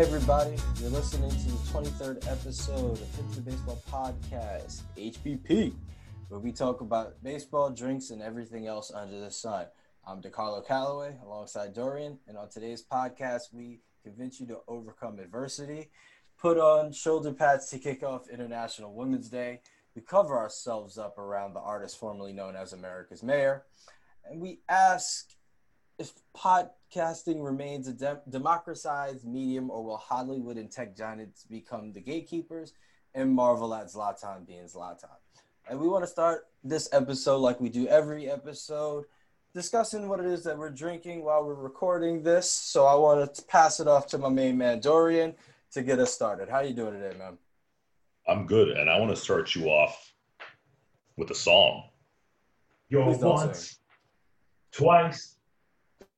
Everybody. You're listening to the 23rd episode of the Baseball Podcast, HBP, where we talk about baseball, drinks, and everything else under the sun. I'm DeCarlo Calloway alongside Dorian, and on today's podcast, we convince you to overcome adversity, put on shoulder pads to kick off International Women's Day. We cover ourselves up around the artist formerly known as America's Mayor, and we ask if podcasting remains a de- democratized medium, or will Hollywood and tech giants become the gatekeepers and marvel at Zlatan being Zlatan? And we want to start this episode like we do every episode, discussing what it is that we're drinking while we're recording this. So I want to pass it off to my main man Dorian to get us started. How you doing today, man? I'm good, and I want to start you off with a song. You're once, sing. twice,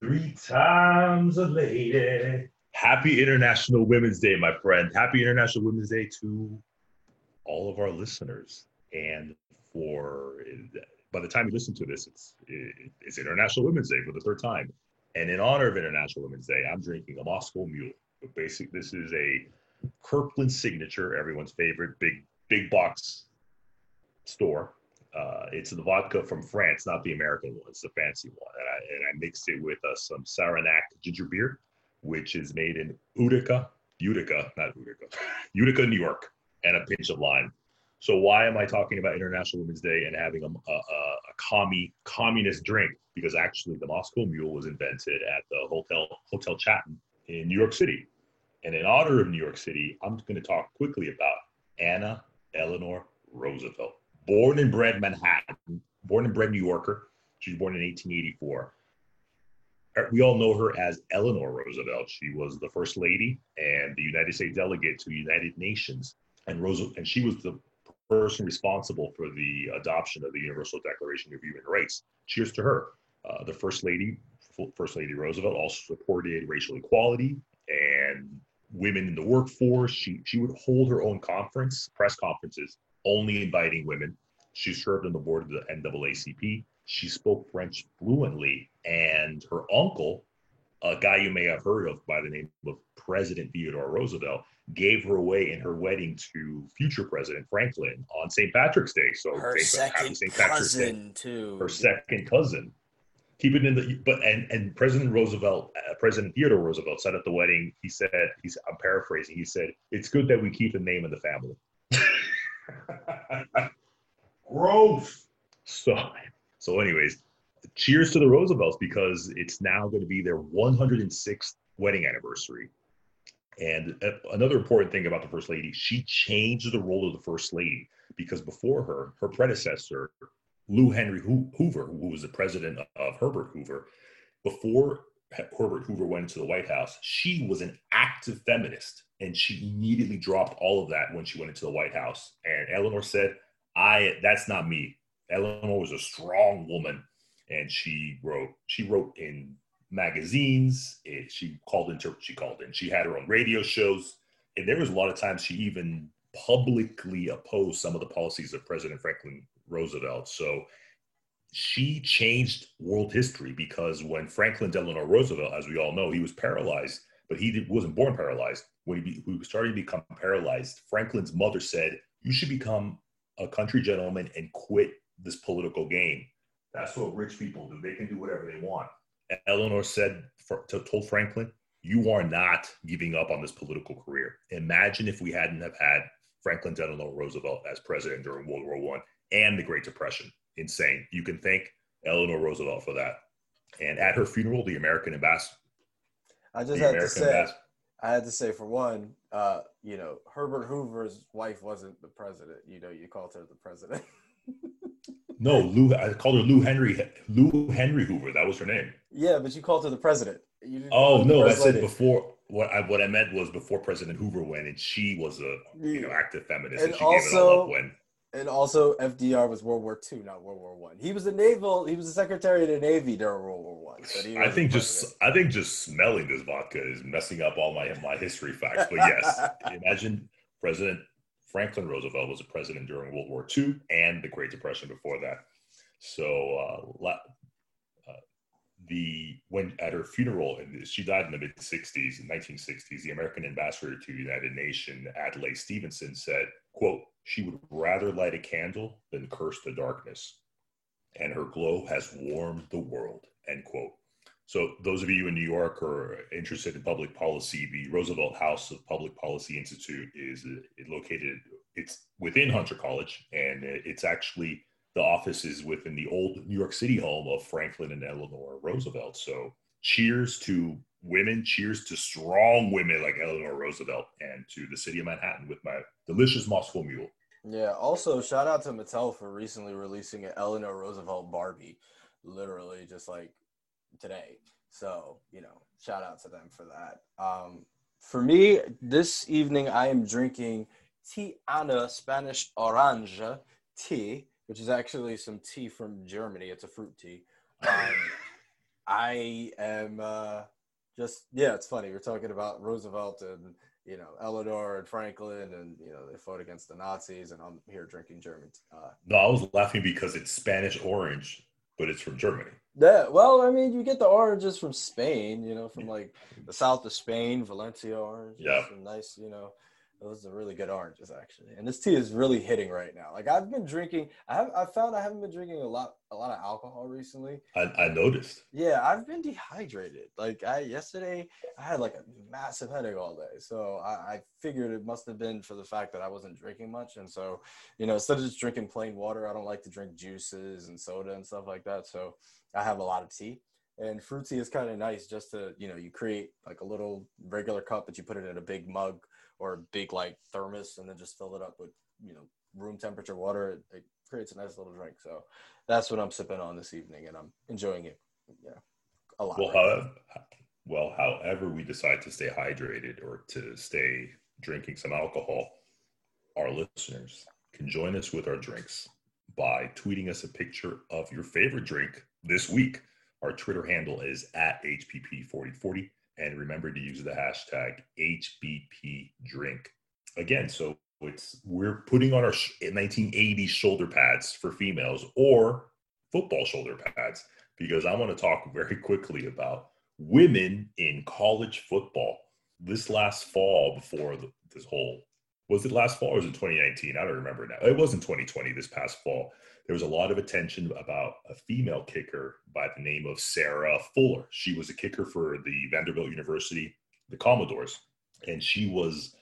three times a lady. Happy International Women's Day, my friend. Happy International Women's Day to all of our listeners. And for by the time you listen to this, it's it's International Women's Day for the third time. And in honor of International Women's Day, I'm drinking a Moscow Mule. Basic, this is a Kirkland signature, everyone's favorite big big box store. Uh, it's the vodka from France, not the American one. It's the fancy one, and I, and I mixed it with uh, some Saranac ginger beer, which is made in Utica, Utica, not Utica, Utica, New York, and a pinch of lime. So why am I talking about International Women's Day and having a, a, a, commie communist drink? Because actually, the Moscow Mule was invented at the Hotel Hotel Chatham in New York City, and in honor of New York City, I'm going to talk quickly about Anna Eleanor Roosevelt born and bred Manhattan, born and bred New Yorker. She was born in 1884. Uh, We all know her as Eleanor Roosevelt. She was the first lady and the United States delegate to the United Nations. And Roosevelt, and she was the person responsible for the adoption of the Universal Declaration of Human Rights. Cheers to her. Uh, the first lady, First Lady Roosevelt, also supported racial equality and women in the workforce. She she would hold her own conference, press conferences, only inviting women. She served on the board of the NAACP. She spoke French fluently, and her uncle, a guy you may have heard of by the name of President Theodore Roosevelt, gave her away in her wedding to future President Franklin on St. Patrick's Day. So Her St. Second St. Patrick's Day cousin, too. her second cousin. Keep it in the but and and President Roosevelt, uh, President Theodore Roosevelt said at the wedding, he said, he's I'm paraphrasing, he said, it's good that we keep the name of the family. Gross. So so anyways, cheers to the Roosevelts because it's now going to be their 106th wedding anniversary. And uh, another important thing about the first lady, she changed the role of the first lady because before her, her predecessor, Lou Henry Hoover, who was the president of Herbert Hoover, before Herbert Hoover went into the White House, she was an active feminist, and she immediately dropped all of that when she went into the White House. And Eleanor said, "I that's not me." Eleanor was a strong woman, and she wrote she wrote in magazines. It, she called into she called in. She had her own radio shows, and there was a lot of times she even publicly opposed some of the policies of President Franklin Roosevelt. So she changed world history because when Franklin Delano Roosevelt, as we all know, he was paralyzed, but he wasn't born paralyzed. When he, be, starting to become paralyzed, Franklin's mother said, "You should become a country gentleman and quit this political game. That's what rich people do. They can do whatever they want." Eleanor said, for, to, told Franklin, "You are not giving up on this political career. Imagine if we hadn't have had Franklin Delano Roosevelt as president during World War One and the Great Depression. Insane. You can thank Eleanor Roosevelt for that. And at her funeral, the American ambassador, I just had to American say, ambassador, I had to say for one, uh, you know, Herbert Hoover's wife wasn't the president. You know, you called her the president. no, Lou. I called her Lou Henry. Lou Henry Hoover. That was her name. yeah, but you called her the president. Oh no, I said before. What I what I meant was before President Hoover went, and she was a you know active feminist, And and, she gave it all also- up when. And also, FDR was World War II, not World War One. He was a naval. He was a Secretary of the Navy during World War One. I think just I think just smelling this vodka is messing up all my my history facts. But yes, imagine President Franklin Roosevelt was a president during World War II and the Great Depression before that. So uh, uh, the when at her funeral, and she died in the mid '60s, in 1960s, the American ambassador to the United Nations, Adlai Stevenson, said, "quote She would rather light a candle than curse the darkness, and her glow has warmed the world." End quote. So, those of you in New York or interested in public policy, the Roosevelt House of Public Policy Institute is uh, located. It's within Hunter College, and it's actually the office is within the old New York City home of Franklin and Eleanor Roosevelt. So, cheers to women, cheers to strong women like Eleanor Roosevelt, and to the city of Manhattan with my delicious Moscow Mule. Yeah. Also, shout out to Mattel for recently releasing an Eleanor Roosevelt Barbie, literally just like today. So, you know, shout out to them for that. Um, for me, this evening I am drinking Tiana Spanish Orange tea, which is actually some tea from Germany. It's a fruit tea. Um, I am uh, just, yeah, it's funny. We're talking about Roosevelt and, you know, Eleanor and Franklin, and, you know, they fought against the Nazis, and I'm here drinking German. Uh, no, I was laughing because it's Spanish orange, but it's from Germany. Yeah, well, I mean, you get the oranges from Spain, you know, from like the south of Spain, Valencia orange. Yeah, some nice, you know, those are really good oranges actually. And this tea is really hitting right now. Like I've been drinking, I have, I found I haven't been drinking a lot, a lot of alcohol recently. I, I noticed. Yeah, I've been dehydrated. Like I yesterday, I had like a massive headache all day, so I, I figured it must have been for the fact that I wasn't drinking much. And so, you know, instead of just drinking plain water, I don't like to drink juices and soda and stuff like that. So I have a lot of tea and fruit tea is kind of nice just to you know you create like a little regular cup but you put it in a big mug or a big like thermos and then just fill it up with you know room temperature water. It, it creates a nice little drink. So that's what I'm sipping on this evening, and I'm enjoying it. Yeah, a lot. Well, right however, well, however we decide to stay hydrated or to stay drinking some alcohol, our listeners can join us with our drinks by tweeting us a picture of your favorite drink this week. Our Twitter handle is at HPP4040 and remember to use the hashtag HBP drink. Again, so it's we're putting on our 1980s shoulder pads for females or football shoulder pads because I want to talk very quickly about women in college football. This last fall, before this whole was it last fall or was it 2019? I don't remember now. It wasn't 2020. This past fall, there was a lot of attention about a female kicker by the name of Sarah Fuller. She was a kicker for the Vanderbilt University, the Commodores, and she was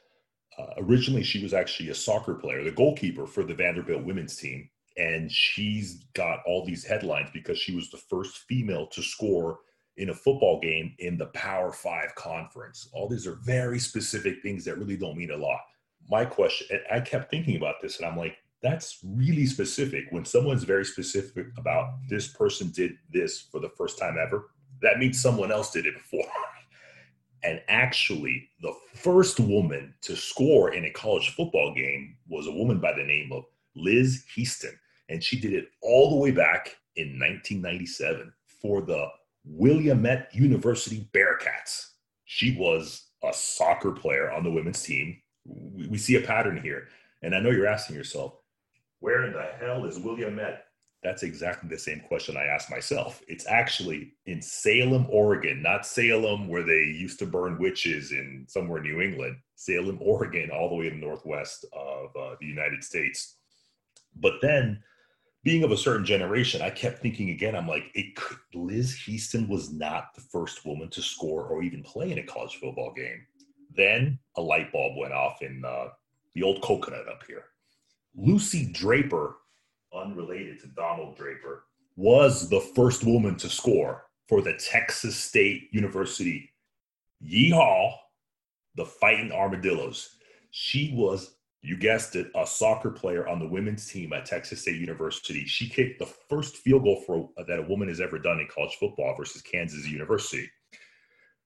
uh, originally she was actually a soccer player, the goalkeeper for the Vanderbilt women's team, and she's got all these headlines because she was the first female to score in a football game in the Power Five conference. All these are very specific things that really don't mean a lot. My question, I kept thinking about this, and I'm like, that's really specific. When someone's very specific about this person did this for the first time ever, that means someone else did it before. and actually, the first woman to score in a college football game was a woman by the name of Liz Heaston. And she did it all the way back in 1997 for the Willamette University Bearcats. She was a soccer player on the women's team. We, see a pattern here. And I know you're asking yourself, where in the hell is Willamette? That's exactly the same question I asked myself. It's actually in Salem, Oregon, not Salem where they used to burn witches in somewhere in New England. Salem, Oregon, all the way in the northwest of uh, the United States. But then, being of a certain generation, I kept thinking again. I'm like, it could, Liz Heaston was not the first woman to score or even play in a college football game. Then a light bulb went off in uh, the old coconut up here. Lucy Draper, unrelated to Donald Draper, was the first woman to score for the Texas State University. Yeehaw, the Fighting Armadillos. She was, you guessed it, a soccer player on the women's team at Texas State University. She kicked the first field goal for that a woman has ever done in college football versus Kansas University.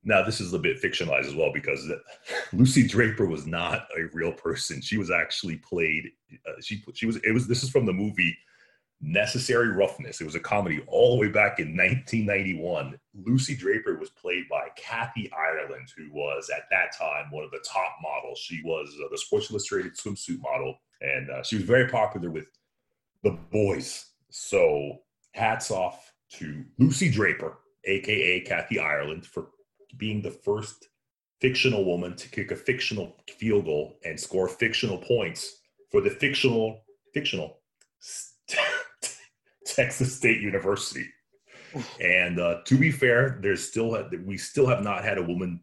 Now, this is a bit fictionalized as well because Lucy Draper was not a real person. She was actually played. Uh, she she was. It was. This is from the movie Necessary Roughness. It was a comedy all the way back in 1991. Lucy Draper was played by Kathy Ireland, who was at that time one of the top models. She was uh, the Sports Illustrated swimsuit model, and uh, she was very popular with the boys. So, hats off to Lucy Draper aka Kathy Ireland, for being the first fictional woman to kick a fictional field goal and score fictional points for the fictional fictional Texas State University. And uh, to be fair, there's still we still have not had a woman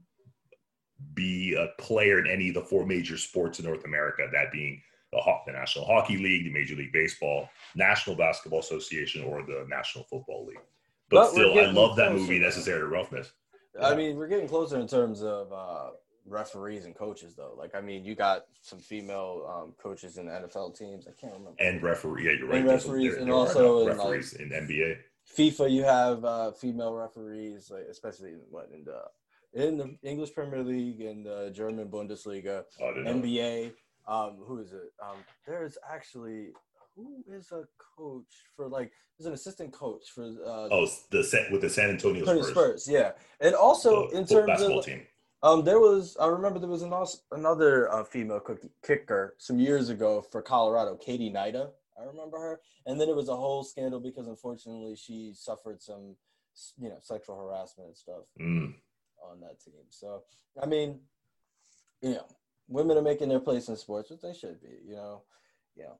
be a player in any of the four major sports in North America. That being the, the National Hockey League, the Major League Baseball, National Basketball Association, or the National Football League. But, but still, I love that movie, Necessary Roughness. I mean, we're getting closer in terms of uh, referees and coaches, though. Like, I mean, you got some female um, coaches in the NFL teams. I can't remember. And referee, yeah, you're right. And referees, there, and there also in, referees like, in NBA. FIFA, you have uh, female referees, like especially in, what in the in the English Premier League and the German Bundesliga, oh, NBA. Um, who is it? Um, there's actually who is a coach for like is an assistant coach for uh oh the set with the San Antonio Spurs. Spurs yeah and also the in terms of team. um there was I remember there was an also, another uh, female kicker some years ago for Colorado Katie Hnida. I remember her and then it was a whole scandal because unfortunately she suffered some you know sexual harassment and stuff mm. on that team so I mean you know women are making their place in sports which they should be you know you know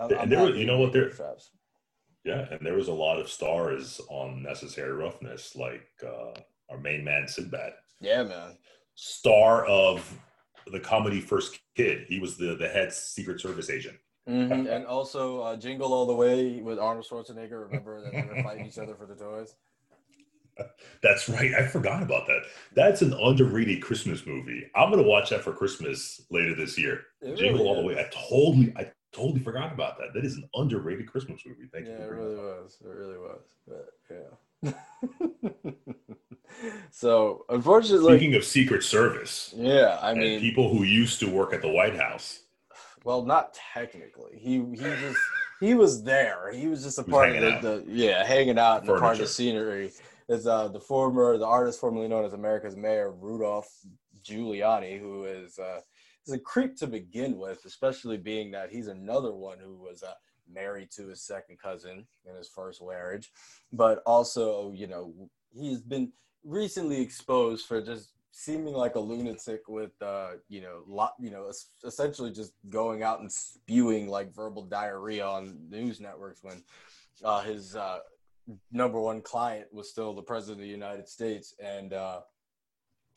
I'm, and there was, you know what, there, yeah, and there was a lot of stars on Necessary Roughness, like uh, our main man Sinbad. Yeah, man. Star of the comedy First Kid. He was the the head Secret Service agent. Mm-hmm. and also uh, Jingle All the Way with Arnold Schwarzenegger. Remember that they were fighting each other for the toys. That's right. I forgot about that. That's an underrated Christmas movie. I'm gonna watch that for Christmas later this year. It Jingle really All the Way. I totally, I totally forgot about that. That is an underrated Christmas movie. Thank yeah, you. Yeah, it really was. It really was. But yeah. so unfortunately, speaking of Secret Service, yeah, I mean people who used to work at the White House. Well, not technically. He he just he was there. He was just a part of the, the, yeah, hanging out and part of the scenery. Is uh the former the artist formerly known as America's Mayor Rudolph Giuliani, who is uh a creep to begin with, especially being that he's another one who was uh, married to his second cousin in his first marriage, but also, you know, he's been recently exposed for just seeming like a lunatic with, uh, you know, lot, you know, essentially just going out and spewing like verbal diarrhea on news networks when uh, his uh, number one client was still the president of the United States, and uh,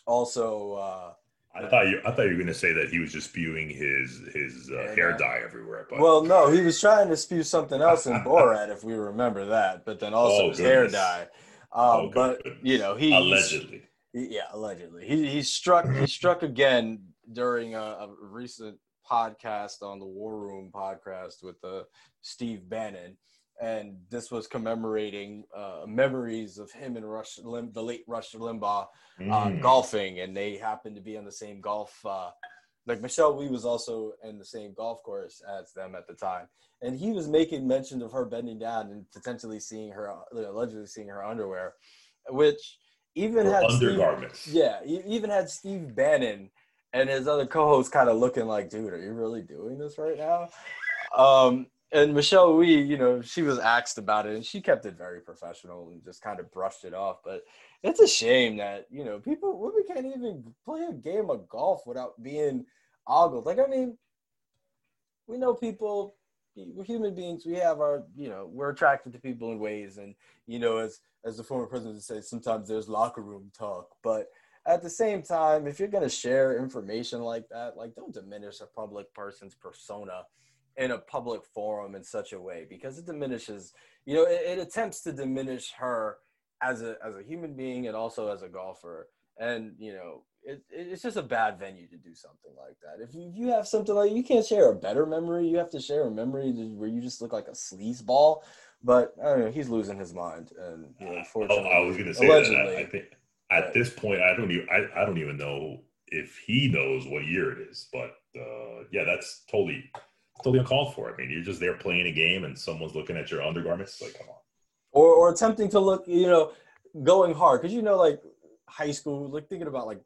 also uh, I thought you. I thought you were going to say that he was just spewing his his uh, hair dye everywhere. But well, no, he was trying to spew something else in Borat, if we remember that. But then also oh, his hair dye. Um, oh, but you know, he allegedly. He, yeah, allegedly. He he struck he struck again during a, a recent podcast on the War Room podcast with uh, Steve Bannon and this was commemorating uh, memories of him and Rush, Lim- the late Rush Limbaugh, uh, mm. golfing, and they happened to be on the same golf. Uh, like Michelle Wie was also in the same golf course as them at the time, and he was making mention of her bending down and potentially seeing her, allegedly seeing her underwear, which even or had undergarments. Steve, yeah, even had Steve Bannon and his other co-hosts kind of looking like, dude, are you really doing this right now? Um, and Michelle Wie, you know, she was asked about it and she kept it very professional and just kind of brushed it off. But it's a shame that, you know, people women can't even play a game of golf without being ogled. Like, I mean, we know people, we're human beings, we have our, you know, we're attracted to people in ways. And, you know, as as the former president would say, sometimes there's locker room talk. But at the same time, if you're gonna share information like that, like don't diminish a public person's persona in a public forum in such a way because it diminishes you know it, it, attempts to diminish her as a as a human being and also as a golfer. And you know it, it's just a bad venue to do something like that. If you, if you have something like you can't share a better memory. You have to share a memory where you just look like a sleazeball but I don't know he's losing his mind and you know, unfortunately oh, I was gonna say allegedly, that. I think at this point I don't even I, I don't even know if he knows what year it is but uh, yeah that's totally totally uncalled for. I mean, you're just there playing a game and someone's looking at your undergarments. Like, come on. Or, or attempting to look, you know, going hard. Cause you know, like high school, like thinking about like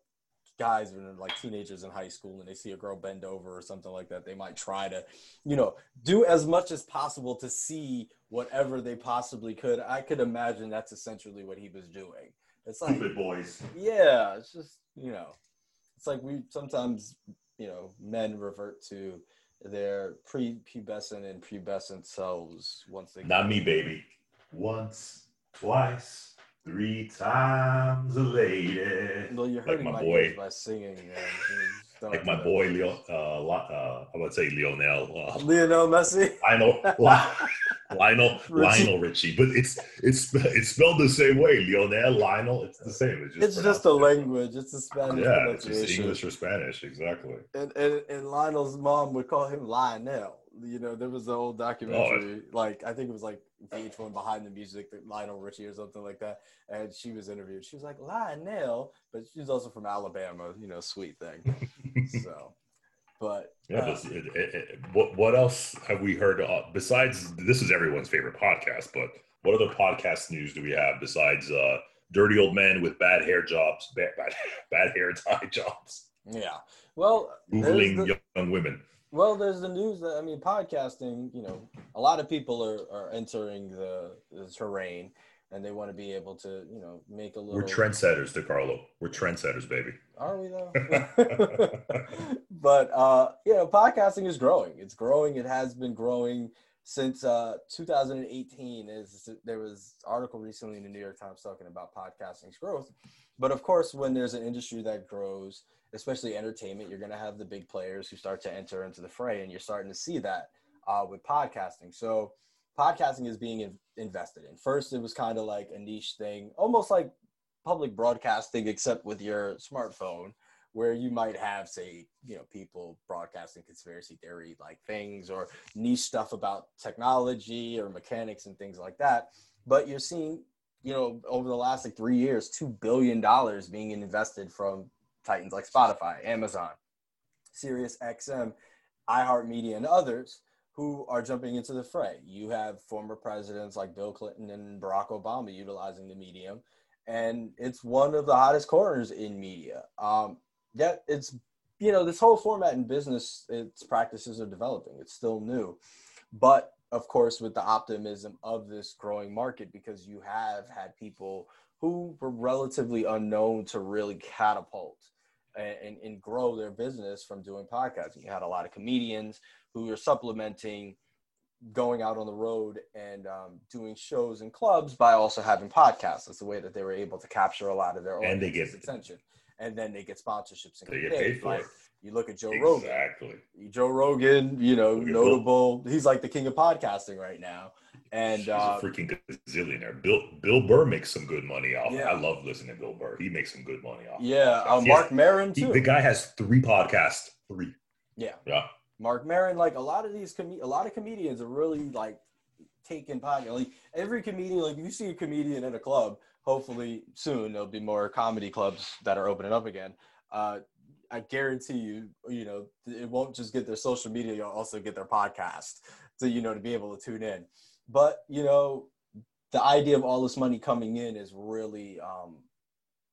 guys when they're like teenagers in high school and they see a girl bend over or something like that, they might try to, you know, do as much as possible to see whatever they possibly could. I could imagine that's essentially what he was doing. It's like, Stupid boys. yeah, it's just, you know, it's like we sometimes, you know, men revert to their pre-pubescent and pubescent selves once they Not me, baby. Once, twice, three times a lady. Well, you're Like my my, boy. by singing. Man. You just don't Like my boy Leo, uh, uh, I would say Lionel, uh, Lionel Messi. Lionel, Li- Lionel, Richie. Lionel Richie, but it's it's it's spelled the same way. Lionel, Lionel, it's the same. It's just, It's just a language. It's a Spanish Yeah, it's just. English or Spanish, exactly. And, and and Lionel's mom would call him Lionel. You know, there was the old documentary, oh, like I think it was like VH1 Behind the Music, Lionel Richie or something like that. And she was interviewed. She was like Lionel, but she's also from Alabama. You know, sweet thing. so, but Yeah, uh, but it, it, it, what what else have we heard uh, besides this is everyone's favorite podcast? But what other podcast news do we have besides uh, dirty old men with bad hair jobs, bad bad, bad hair tie jobs, yeah. Well, googling the- young, young women? Well, there's the news that I mean, podcasting. You know, a lot of people are, are entering the, the terrain, and they want to be able to, you know, make a little. We're trendsetters, DeCarlo. We're trendsetters, baby. Are we though? but uh, you know, podcasting is growing. It's growing. It has been growing since uh, 2018. Is there was an article recently in the New York Times talking about podcasting's growth. But of course, when there's an industry that grows, especially entertainment, you're going to have the big players who start to enter into the fray, and you're starting to see that uh, with podcasting. So podcasting is being in- invested in. First, it was kind of like a niche thing, almost like public broadcasting, except with your smartphone, where you might have, say, you know, people broadcasting conspiracy theory like things or niche stuff about technology or mechanics and things like that. But you're seeing, you know, over the last like three years, two billion dollars being invested from titans like Spotify, Amazon, Sirius XM, iHeartMedia, and others who are jumping into the fray. You have former presidents like Bill Clinton and Barack Obama utilizing the medium, and it's one of the hottest corners in media. Um, it's you know this whole format in business, its practices are developing. It's still new, but of course with the optimism of this growing market, because you have had people who were relatively unknown to really catapult and, and, grow their business from doing podcasting. You had a lot of comedians who are supplementing going out on the road and um, doing shows in clubs by also having podcasts. That's the way that they were able to capture a lot of their And they get- attention. And then they get sponsorships and They get paid. paid for like it. you look at Joe Rogan. Exactly. Joe Rogan, you know, notable. He's like the king of podcasting right now. And He's uh, a freaking gazillionaire. Bill Bill Burr makes some good money off. Yeah. I love listening to Bill Burr. He makes some good money off. yeah, uh. Marc Maron He- too. the guy has three podcasts. Three. yeah, Yeah. Marc Maron, like a lot of these, com- a lot of comedians are really like taking podcast. Like every comedian, like if you see a comedian in a club, hopefully soon there'll be more comedy clubs that are opening up again. Uh, I guarantee you, you know, it won't just get their social media; you'll also get their podcast, so you know to be able to tune in. But you know, the idea of all this money coming in is really, um,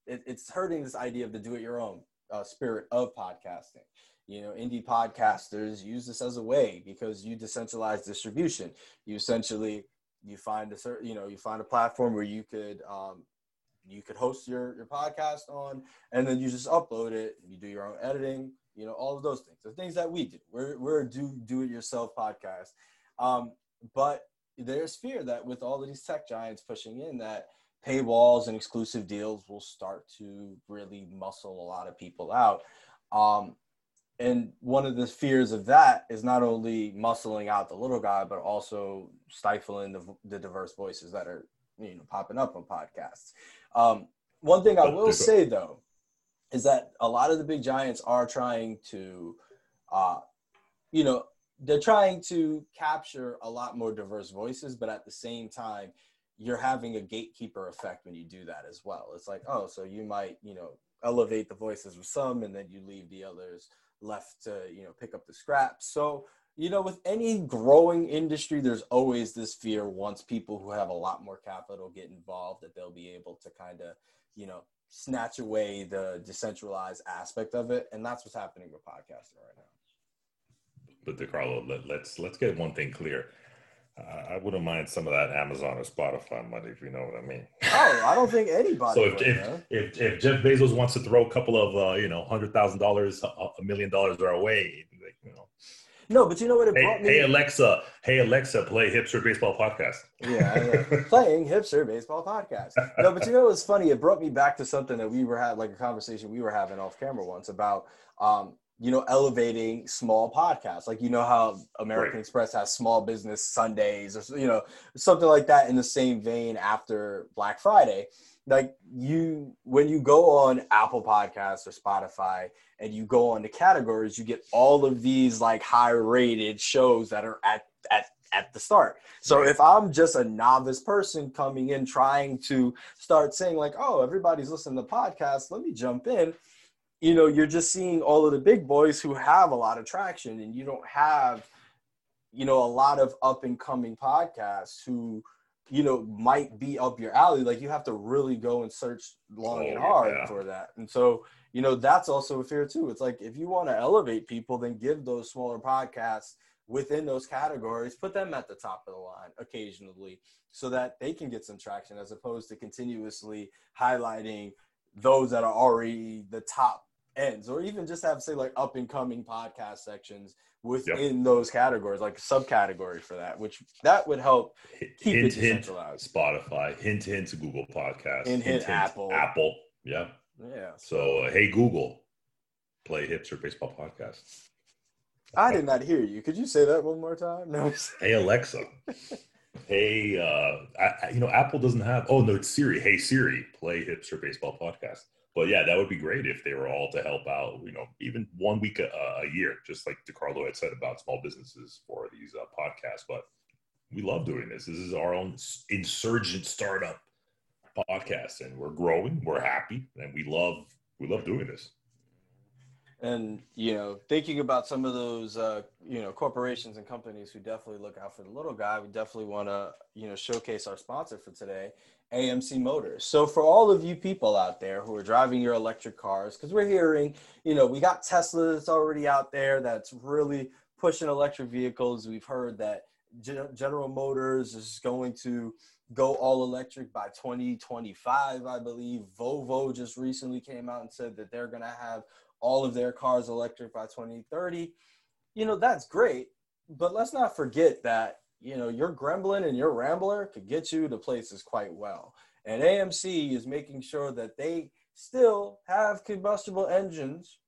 it, it's hurting this idea of the do-it-your-own uh, spirit of podcasting. You know indie podcasters use this as a way because you decentralize distribution. You essentially you find a certain you know you find a platform where you could um, you could host your your podcast on and then you just upload it you do your own editing you know all of those things. The things that we do. We're, we're a do do it yourself podcast. Um, but there's fear that with all of these tech giants pushing in that paywalls and exclusive deals will start to really muscle a lot of people out um, and one of the fears of that is not only muscling out the little guy, but also stifling the, the diverse voices that are you know popping up on podcasts. Um, one thing I will say though is that a lot of the big giants are trying to, uh, you know, they're trying to capture a lot more diverse voices, but at the same time, you're having a gatekeeper effect when you do that as well. It's like, oh, so you might, you know, elevate the voices of some and then you leave the others left to you know pick up the scraps so you know with any growing industry there's always this fear once people who have a lot more capital get involved that they'll be able to kind of you know snatch away the decentralized aspect of it, and that's what's happening with podcasting right now. But DeCarlo, let, let's let's get one thing clear. Uh, I wouldn't mind some of that Amazon or Spotify money, if you know what I mean. Oh, I don't think anybody. So if would, if, man. if if Jeff Bezos wants to throw a couple of uh, you know hundred thousand dollars, a million dollars our way, like, you know, no, but you know what it hey, brought me. hey Alexa, hey Alexa, play hipster baseball podcast. Yeah, playing hipster baseball podcast. No, but you know what's funny? It brought me back to something that we were having, like a conversation we were having off camera once about, um, you know, elevating small podcasts. Like you know how American Right. Express has small business Sundays, or you know, something like that. In the same vein, after Black Friday, like you, when you go on Apple Podcasts or Spotify, and you go on the categories, you get all of these like high rated shows that are at at at the start. So if I'm just a novice person coming in trying to start saying like, "Oh, everybody's listening to podcasts, let me jump in." You know, you're just seeing all of the big boys who have a lot of traction and you don't have you know a lot of up and coming podcasts who you know might be up your alley. Like you have to really go and search long and Oh, hard yeah. for that. And so you know that's also a fear too. It's like if you want to elevate people then give those smaller podcasts within those categories put them at the top of the line occasionally so that they can get some traction as opposed to continuously highlighting those that are already the top ends or even just have say like up and coming podcast sections within those categories like subcategory for that which that would help keep hint, it hint, Spotify, hint, hint to Google Podcasts, Hint, hint, Apple. Apple, yeah. yeah So uh, hey Google, play hipster baseball podcast. i did not hear you could you say that one more time no Hey Alexa. hey, uh, I- you know Apple doesn't have. Oh no, it's Siri. Hey Siri, play hipster baseball podcast. But yeah, that would be great if they were all to help out. You know, even one week a, a year, just like DeCarlo had said about small businesses for these uh, podcasts. But we love doing this. This is our own insurgent startup podcast, and we're growing. We're happy, and we love we love doing this. And you know thinking about some of those uh, you know corporations and companies who definitely look out for the little guy. We definitely want to you know showcase our sponsor for today amc motors. So for all of you people out there who are driving your electric cars because we're hearing you know we got tesla that's already out there that's really pushing electric vehicles. We've heard that Gen- general motors is going to go all electric by 2025 i believe. Volvo just recently came out and said that they're going to have all of their cars electric by 2030 you know that's great but let's not forget that you know your gremlin and your rambler could get you to places quite well. And amc is making sure that they still have combustible engines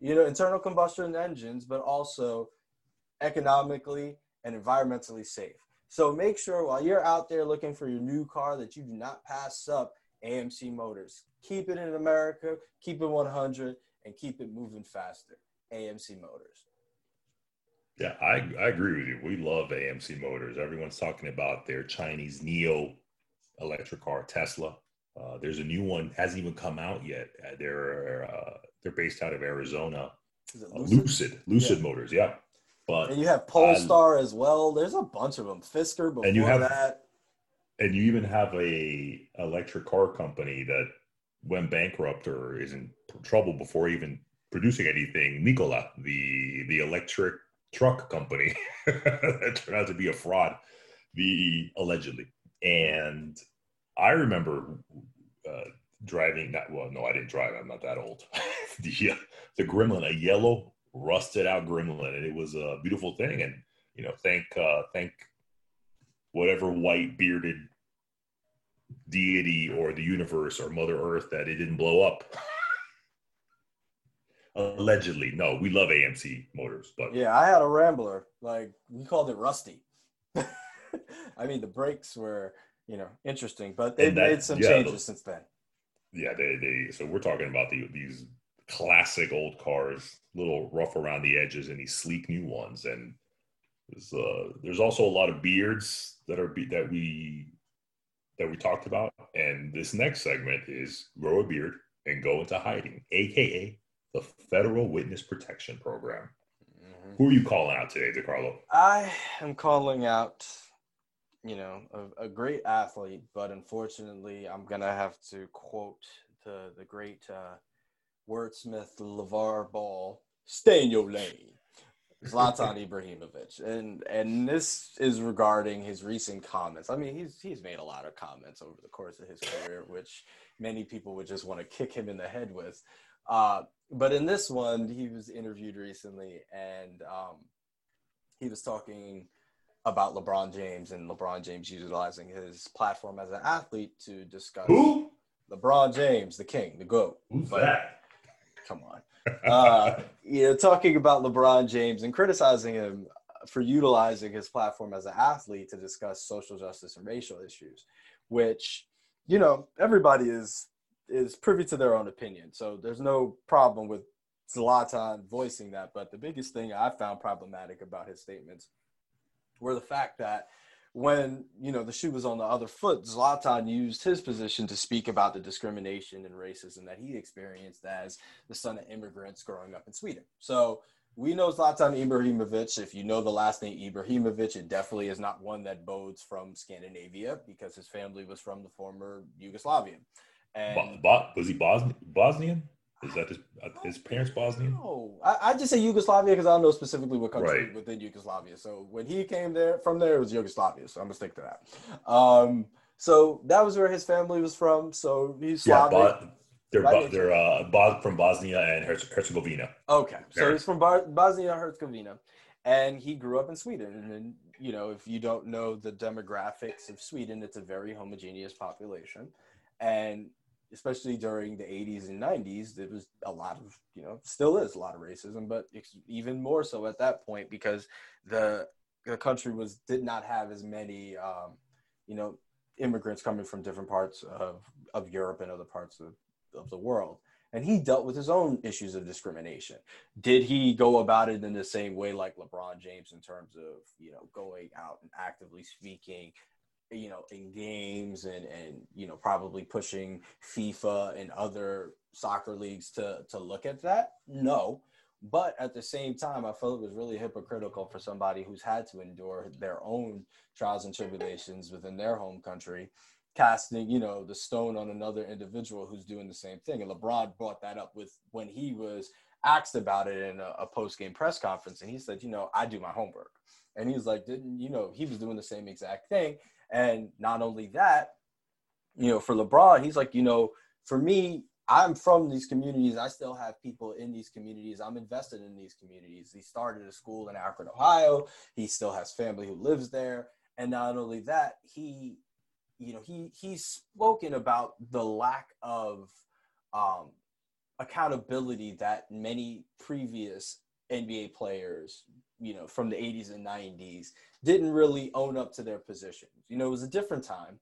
you know internal combustion engines but also economically and environmentally safe. So make sure while you're out there looking for your new car that you do not pass up amc motors. Keep it in america keep it 100 and keep it moving faster. AMC Motors. Yeah, I, I agree with you. We love AMC Motors. Everyone's talking about their Chinese NIO electric car, Tesla. Uh, there's a new one hasn't even come out yet. Uh, they're uh, they're based out of Arizona. Is it Uh, Lucid? Lucid, Lucid Yeah. Motors, yeah. But And you have Polestar as well. There's a bunch of them. Fisker before And you have- that. and you even have a electric car company that went bankrupt or is in trouble before even producing anything. Nikola, the the electric truck company, that turned out to be a fraud, the allegedly. And I remember uh, driving that. Well, no, I didn't drive. I'm not that old. the uh, the Gremlin, a yellow rusted out Gremlin, and it was a beautiful thing. And you know, thank uh, thank whatever white bearded deity or the universe or Mother Earth that it didn't blow up. Allegedly, no. We love AMC Motors, but Yeah, I had a Rambler. Like we called it Rusty. I mean, the brakes were, you know, interesting, but that- made some yeah, changes those- since then. yeah, they they. So we're talking about the, these classic old cars, little rough around the edges, and these sleek new ones. And there's uh, there's also a lot of beards that are be, that we that we talked about. And this next segment is grow a beard and go into hiding, aka the Federal Witness Protection Program. Mhm. Who are you calling out today, DeCarlo? I am calling out, you know, a, a great athlete, but unfortunately, I'm gonna have to quote to the great uh, wordsmith LeVar Ball, stay in your lane. Zlatan Ibrahimovic, and and this is regarding his recent comments. I mean, he's he's made a lot of comments over the course of his career, which many people would just want to kick him in the head with. Uh, but in this one, he was interviewed recently, and um, he was talking about LeBron James and LeBron James utilizing his platform as an athlete to discuss Who? LeBron James, the king, the goat. Who's But- that? Come on. Uh, you know, talking about LeBron James and criticizing him for utilizing his platform as an athlete to discuss social justice and racial issues, which, you know, everybody is is privy to their own opinion. So there's no problem with Zlatan voicing that. But the biggest thing I found problematic about his statements were the fact that when you know the shoe was on the other foot, Zlatan used his position to speak about the discrimination and racism that he experienced as the son of immigrants growing up in Sweden. So we know Zlatan Ibrahimovic. If you know the last name Ibrahimovic, it definitely is not one that bodes from Scandinavia because his family was from the former Yugoslavia. And Bo- Bo- was he Bosnian? Bosnian? Is that his, uh, his parents Bosnian? No, I, I just say Yugoslavia because I don't know specifically what country Right. within Yugoslavia. So when he came there from there, it was Yugoslavia. So I'm gonna stick to that. Um, so that was where his family was from. So he's Yeah, Slavic. Bo- they're Right. Bo- they're uh, Bo- from Bosnia and Herze- Herzegovina. Okay, so he's from Bar- Bosnia and Herzegovina, and he grew up in Sweden. And you know, if you don't know the demographics of Sweden, it's a very homogeneous population, and especially during the 80s and 90s, there was a lot of, you know, still is a lot of racism, but even more so at that point because the the country was did not have as many, um, you know, immigrants coming from different parts of of Europe and other parts of, of the world and he dealt with his own issues of discrimination. Did he go about it in the same way like LeBron James in terms of you know going out and actively speaking, you know, in games and and you know probably pushing FIFA and other soccer leagues to to look at that? No. But at the same time, I felt it was really hypocritical for somebody who's had to endure their own trials and tribulations within their home country casting, you know, the stone on another individual who's doing the same thing. And LeBron brought that up with when he was asked about it in a, a post game press conference, and he said, you know, I do my homework. And he was like, didn't you know, he was doing the same exact thing. And not only that, you know, for LeBron, he's like, you know, for me, I'm from these communities. I still have people in these communities. I'm invested in these communities. He started a school in Akron, Ohio. He still has family who lives there. And not only that, he you know he he's spoken about the lack of um, accountability that many previous NBA players, you know, from the 80s and 90s didn't really own up to their positions. You know, it was a different time,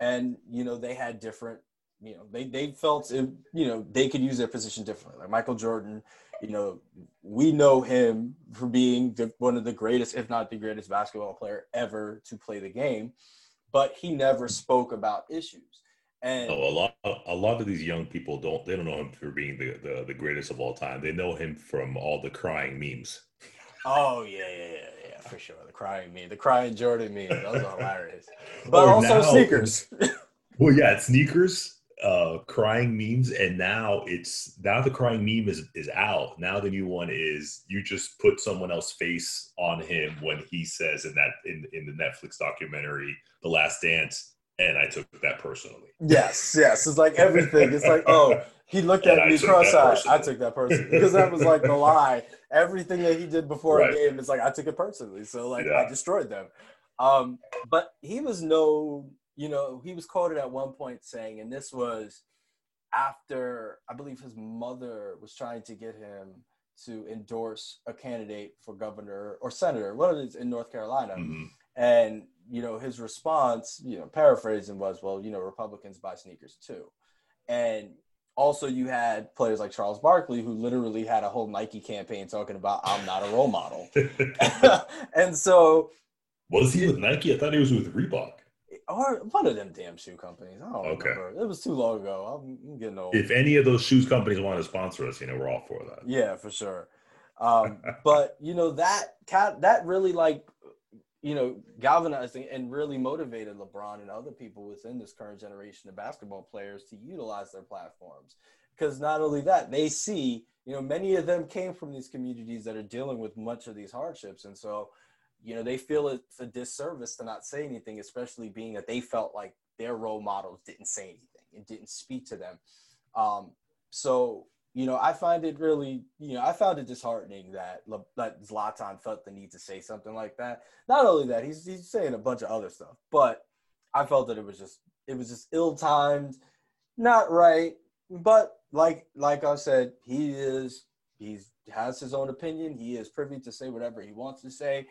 and you know they had different. You know, they they felt it, you know they could use their position differently. Like Michael Jordan, you know, we know him for being the, one of the greatest, if not the greatest, basketball player ever to play the game but he never spoke about issues. And No, a lot a lot of these young people don't they don't know him for being the, the, the greatest of all time. They know him from all the crying memes. oh yeah, yeah, yeah, yeah, for sure. The crying meme, the crying Jordan meme, those are hilarious. But Or also now- sneakers. Well, yeah, it's sneakers, uh, crying memes, and now it's now the crying meme is is out. Now the new one is you just put someone else's face on him when he says in that in in the Netflix documentary The Last Dance, and I took that personally. yes, yes. It's like everything. It's like, oh, he looked at I me cross-eyed. I took that personally because that was like the lie. Everything that he did before Right. a game is like I took it personally. So like I destroyed them. Um, but he was no, you know, he was quoted at one point saying, and this was after I believe his mother was trying to get him to endorse a candidate for governor or senator, one of these in North Carolina. Mhm. And you know, his response, you know, paraphrasing was, "Well, you know, Republicans buy sneakers too." And also, you had players like Charles Barkley, who literally had a whole Nike campaign talking about, "I'm not a role model." and so, was he with Nike? I thought he was with Reebok. or one of them damn shoe companies. I don't Okay. remember. It was too long ago. I'm, I'm getting old. If any of those shoes companies want to sponsor us, you know, we're all for that. Yeah, for sure. Um, but you know that cat that really like you know, galvanizing and really motivated LeBron and other people within this current generation of basketball players to utilize their platforms. Because not only that, they see, you know, many of them came from these communities that are dealing with much of these hardships. And so, you know, they feel it's a disservice to not say anything, especially being that they felt like their role models didn't say anything and didn't speak to them. Um, so you know, I find it really, you know, I found it disheartening that that Zlatan felt the need to say something like that. Not only that, he's he's saying a bunch of other stuff, but I felt that it was just it was just ill timed, not right. But like like I said, he is he's has his own opinion. He is privy to say whatever he wants to say,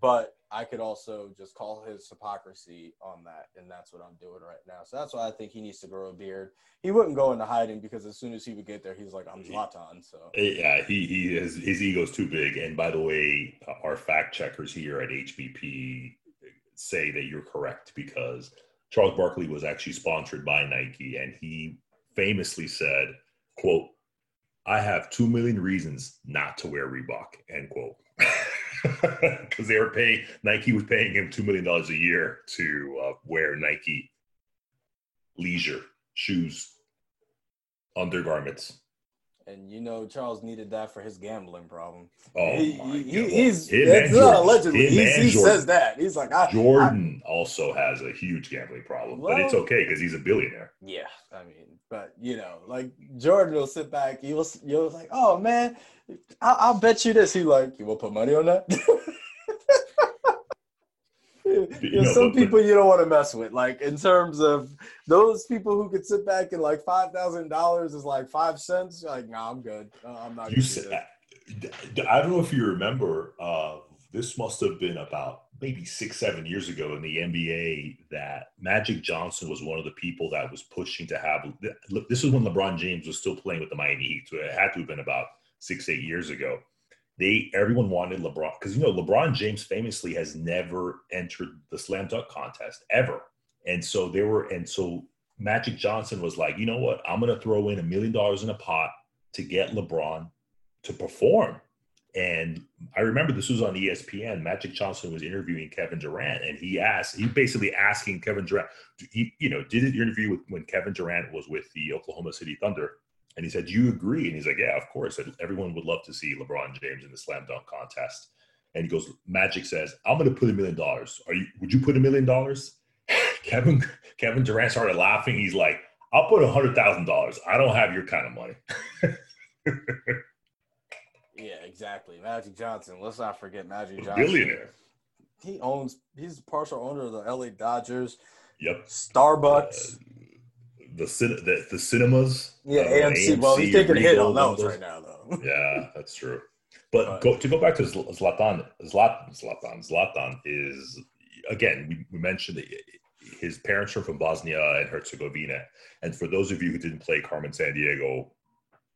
but I could also just call his hypocrisy on that, and that's what I'm doing right now. So that's why I think he needs to grow a beard. He wouldn't go into hiding because as soon as he would get there, he's like, "I'm Zlatan." So eh, yeah, he he his his ego's too big. And by the way, our fact checkers here at HBP say that you're correct because Charles Barkley was actually sponsored by Nike, and he famously said, "quote I have two million reasons not to wear Reebok." End quote. because they were paying Nike was paying him two million dollars a year to uh, wear Nike leisure shoes, undergarments. And you know Charles needed that for his gambling problem. Oh he, he, he's Him it's not Jordan. allegedly. He's, he says that he's like I, Jordan also has a huge gambling problem, but it's okay because he's a billionaire. Yeah, I mean, but you know, like Jordan will sit back. You'll you'll like, oh man, I'll, I'll bet you this. He like, you will put money on that. You know, some people you don't want to mess with. Like in terms of those people who could sit back and like five thousand dollars is like five cents. You're like, nah, I'm good. Uh, I'm not. You do said this. I don't know if you remember. Uh, this must have been about maybe six, seven years ago in the NBA that Magic Johnson was one of the people that was pushing to have. This is when LeBron James was still playing with the Miami Heat, so it had to have been about six, eight years ago. They everyone wanted LeBron because you know LeBron James famously has never entered the slam dunk contest ever, and so they were and so Magic Johnson was like, you know what, I'm going to throw in a million dollars in a pot to get LeBron to perform. And I remember this was on ESPN. Magic Johnson was interviewing Kevin Durant, and he asked, he basically asking Kevin Durant, he, you know, did an interview with when Kevin Durant was with the Oklahoma City Thunder, and he said, "Do you agree?" And he's like, "Yeah, of course. Everyone would love to see LeBron James in the slam dunk contest." And he goes, "Magic says, I'm going to put a million dollars. Are you? Would you put a million dollars?" Kevin Kevin Durant started laughing. He's like, "I'll put a hundred thousand dollars. I don't have your kind of money." Yeah, exactly. Magic Johnson. Let's not forget Magic Johnson. billionaire. He owns. He's partial owner of the LA Dodgers, Yep. Starbucks. Uh, the, cin- the the cinemas. yeah, uh, AMC. Well, he's taking a hit on those right now, though. Yeah, that's true. But But- go, to go back to Zlatan, Zlatan, Zlatan, Zlatan is again. We, we mentioned that his parents are from Bosnia and Herzegovina, and for those of you who didn't play Carmen Sandiego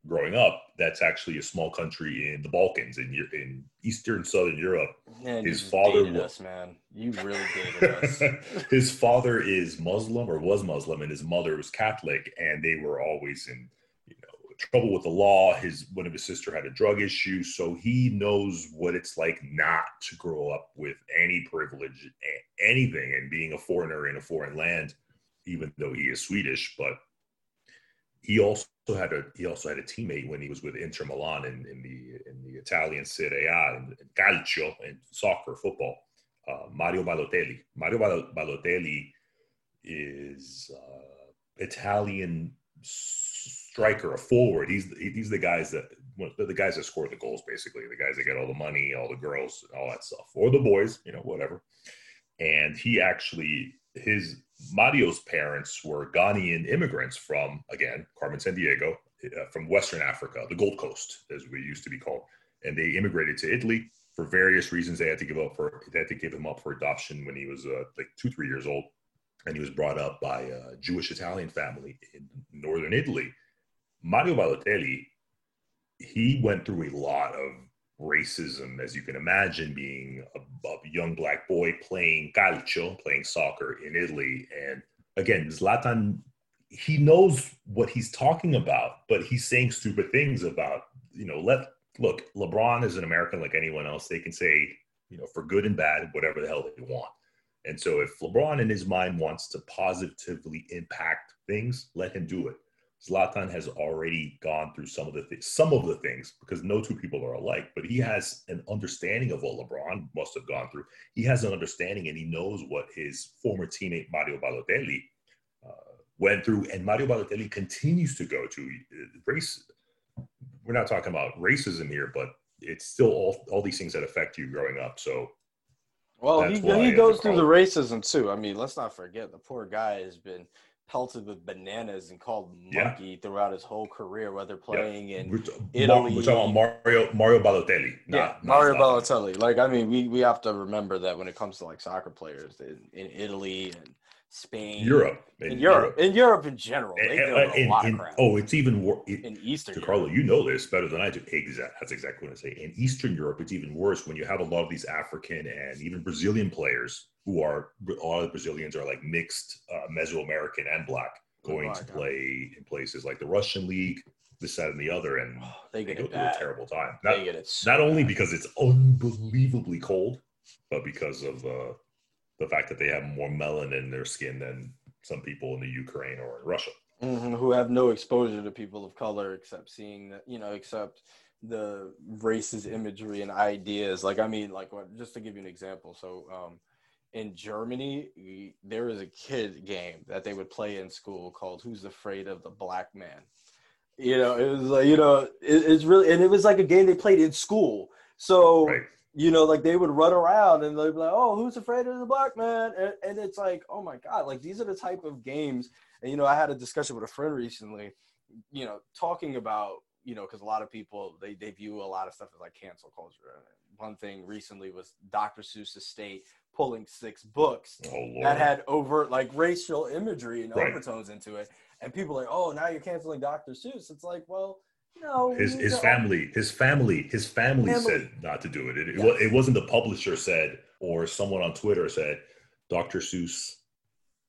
growing up, that's actually a small country in the Balkans in in Eastern Southern Europe. Man, His father dated wa- us, man. You really dated us. his father is Muslim or was Muslim, and his mother was Catholic, and they were always in you know trouble with the law. His one of his sister had a drug issue, so he knows what it's like not to grow up with any privilege, anything, and being a foreigner in a foreign land, even though he is Swedish. But he also had a he also had a teammate when he was with Inter Milan in, in the in the Italian Serie A in, in calcio and soccer football. Uh, Mario Balotelli. Mario Balotelli is uh, Italian striker, a forward. He's he's the guys that the guys that score the goals, basically the guys that get all the money, all the girls, all that stuff, or the boys, you know, whatever. And he actually his Mario's parents were Ghanaian immigrants from again Carmen Sandiego, uh, from Western Africa, the Gold Coast, as we used to be called, and they immigrated to Italy for various reasons. They had to give up for they had to give him up for adoption when he was uh, like two three years old, and he was brought up by a Jewish Italian family in northern Italy. Mario Balotelli, he went through a lot of racism, as you can imagine, being a, a young black boy playing calcio, playing soccer in Italy. And again, Zlatan, he knows what he's talking about, but he's saying stupid things about, you know, let look, LeBron is an American like anyone else. They can say you know, for good and bad, whatever the hell they want. And so if LeBron in his mind wants to positively impact things, let him do it. Zlatan has already gone through some of the things, some of the things, because no two people are alike, but he has an understanding of what LeBron must have gone through. He has an understanding and he knows what his former teammate Mario Balotelli uh, went through, and Mario Balotelli continues to go to uh, race. We're not talking about racism here, but it's still all, all these things that affect you growing up. So well, he, he goes through the racism too. I mean, let's not forget the poor guy has been pelted with bananas and called monkey yeah. throughout his whole career, whether playing yeah. in we're, Italy. We're talking about Mario Mario Balotelli. yeah, Mario Balotelli. Like, I mean, we, we have to remember that when it comes to like soccer players in, in Italy and Spain, Europe, in, in Europe, Europe, in Europe in general, they and, a in, lot in, of crap. Oh, it's even worse in Eastern. Carlo, you know this better than I do. Exactly, that's exactly what I say. In Eastern Europe, it's even worse when you have a lot of these African and even Brazilian players who are a lot of the Brazilians are like mixed uh, Mesoamerican and black going oh to God. play in places like the Russian league, this, that, and the other, and oh, they, they go through a terrible time. Not, it so not only because it's unbelievably cold, but because of uh, the fact that they have more melanin in their skin than some people in the Ukraine or in Russia. Mm-hmm, who have no exposure to people of color except seeing that, you know, except the racist imagery and ideas. Like, I mean, like, what, just to give you an example. So, um, in Germany, there was a kid game that they would play in school called "Who's Afraid of the Black Man." You know, it was like you know, it, it's really, and it was like a game they played in school. So right. You know, like they would run around and they'd be like, "Oh, who's afraid of the black man?" And, and it's like, oh my god, like these are the type of games. And you know, I had a discussion with a friend recently. You know, talking about you know, because a lot of people they they view a lot of stuff as like cancel culture. One thing recently was Dr. Seuss Estate pulling six books oh, that had overt like racial imagery and right. overtones into it. And people are like, oh, now you're canceling Dr. Seuss. It's like, well, no. His his family, his family, his family, family, said not to do it. It, yes. it, wasn't the publisher said or someone on Twitter said, Dr. Seuss,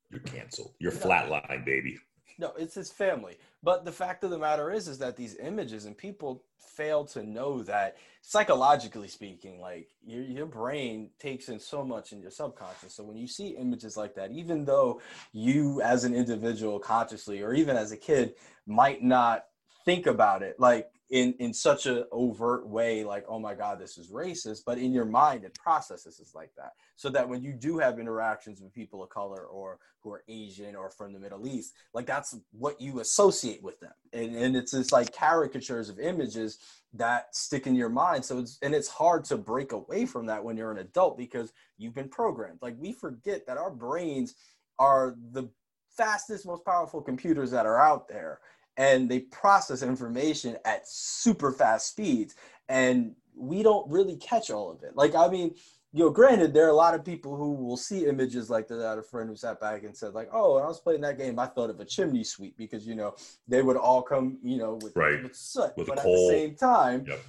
you're canceled. You're no. flatline, baby. No, it's his family. But the fact of the matter is, is that these images and people fail to know that psychologically speaking, like your your brain takes in so much in your subconscious. So when you see images like that, even though you as an individual consciously or even as a kid might not think about it, like in in such an overt way like oh my god this is racist but in your mind it processes it like that. So that when you do have interactions with people of color or who are asian or from the middle east like that's what you associate with them. And, and it's just like caricatures of images that stick in your mind. So it's and it's hard to break away from that when you're an adult because you've been programmed. Like we forget that our brains are the fastest most powerful computers that are out there and they process information at super fast speeds and we don't really catch all of it like i mean you know granted there are a lot of people who will see images like that I had a friend who sat back and said like oh when i was playing that game i thought of a chimney sweep because you know they would all come you know with, right. with soot with but at the same time yep.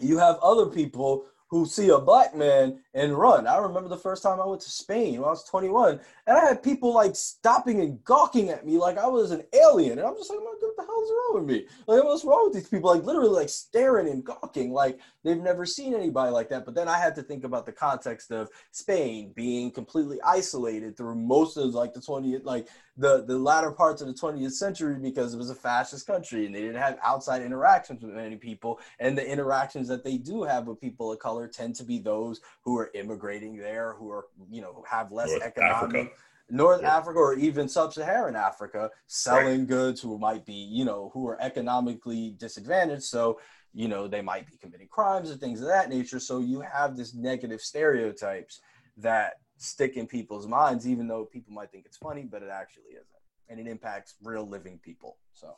you have other people who see a black man and run. I remember the first time I went to Spain when I was 21, and I had people like stopping and gawking at me like I was an alien. And I'm just like, what the hell's wrong with me? Like, what's wrong with these people? Like, literally, like staring and gawking, like they've never seen anybody like that. But then I had to think about the context of Spain being completely isolated through most of like the 20th, like the the latter parts of the 20th century because it was a fascist country and they didn't have outside interactions with many people and the interactions that they do have with people of color tend to be those who are immigrating there who are you know have less North economic Africa. North yeah. Africa or even sub-Saharan Africa selling right. goods who might be you know who are economically disadvantaged so you know they might be committing crimes and things of that nature so you have this negative stereotypes that stick in people's minds, even though people might think it's funny, but it actually isn't. And it impacts real living people. So,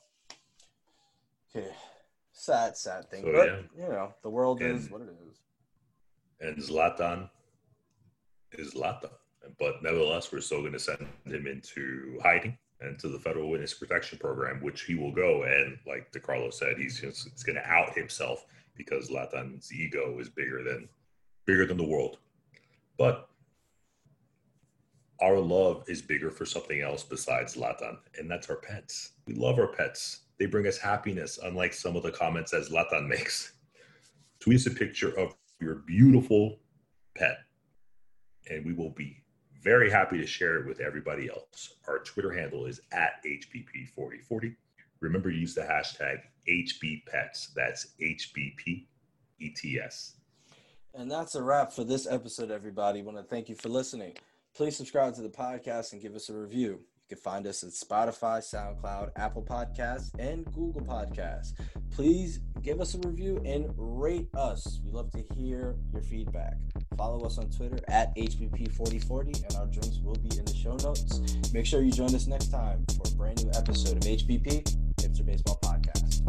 okay. Sad, sad thing. So, but, yeah. you know, the world and, is what it is. And Zlatan is Zlatan. But nevertheless, we're still going to send him into hiding and to the federal witness protection program, which he will go. And like DeCarlo said, he's just going to out himself because Zlatan's ego is bigger than bigger than the world. But our love is bigger for something else besides Zlatan, and that's our pets. We love our pets. They bring us happiness, unlike some of the comments as Zlatan makes. Tweet us a picture of your beautiful pet. And we will be very happy to share it with everybody else. Our Twitter handle is at HBP4040. Remember, to use the hashtag HBPets. That's HBPETS. And that's a wrap for this episode, everybody. want to thank you for listening. Please subscribe to the podcast and give us a review. You can find us at Spotify, SoundCloud, Apple Podcasts, and Google Podcasts. Please give us a review and rate us. We love to hear your feedback. Follow us on Twitter at HBP4040, and our drinks will be in the show notes. Make sure you join us next time for a brand new episode of HBP, Hipster Baseball Podcast.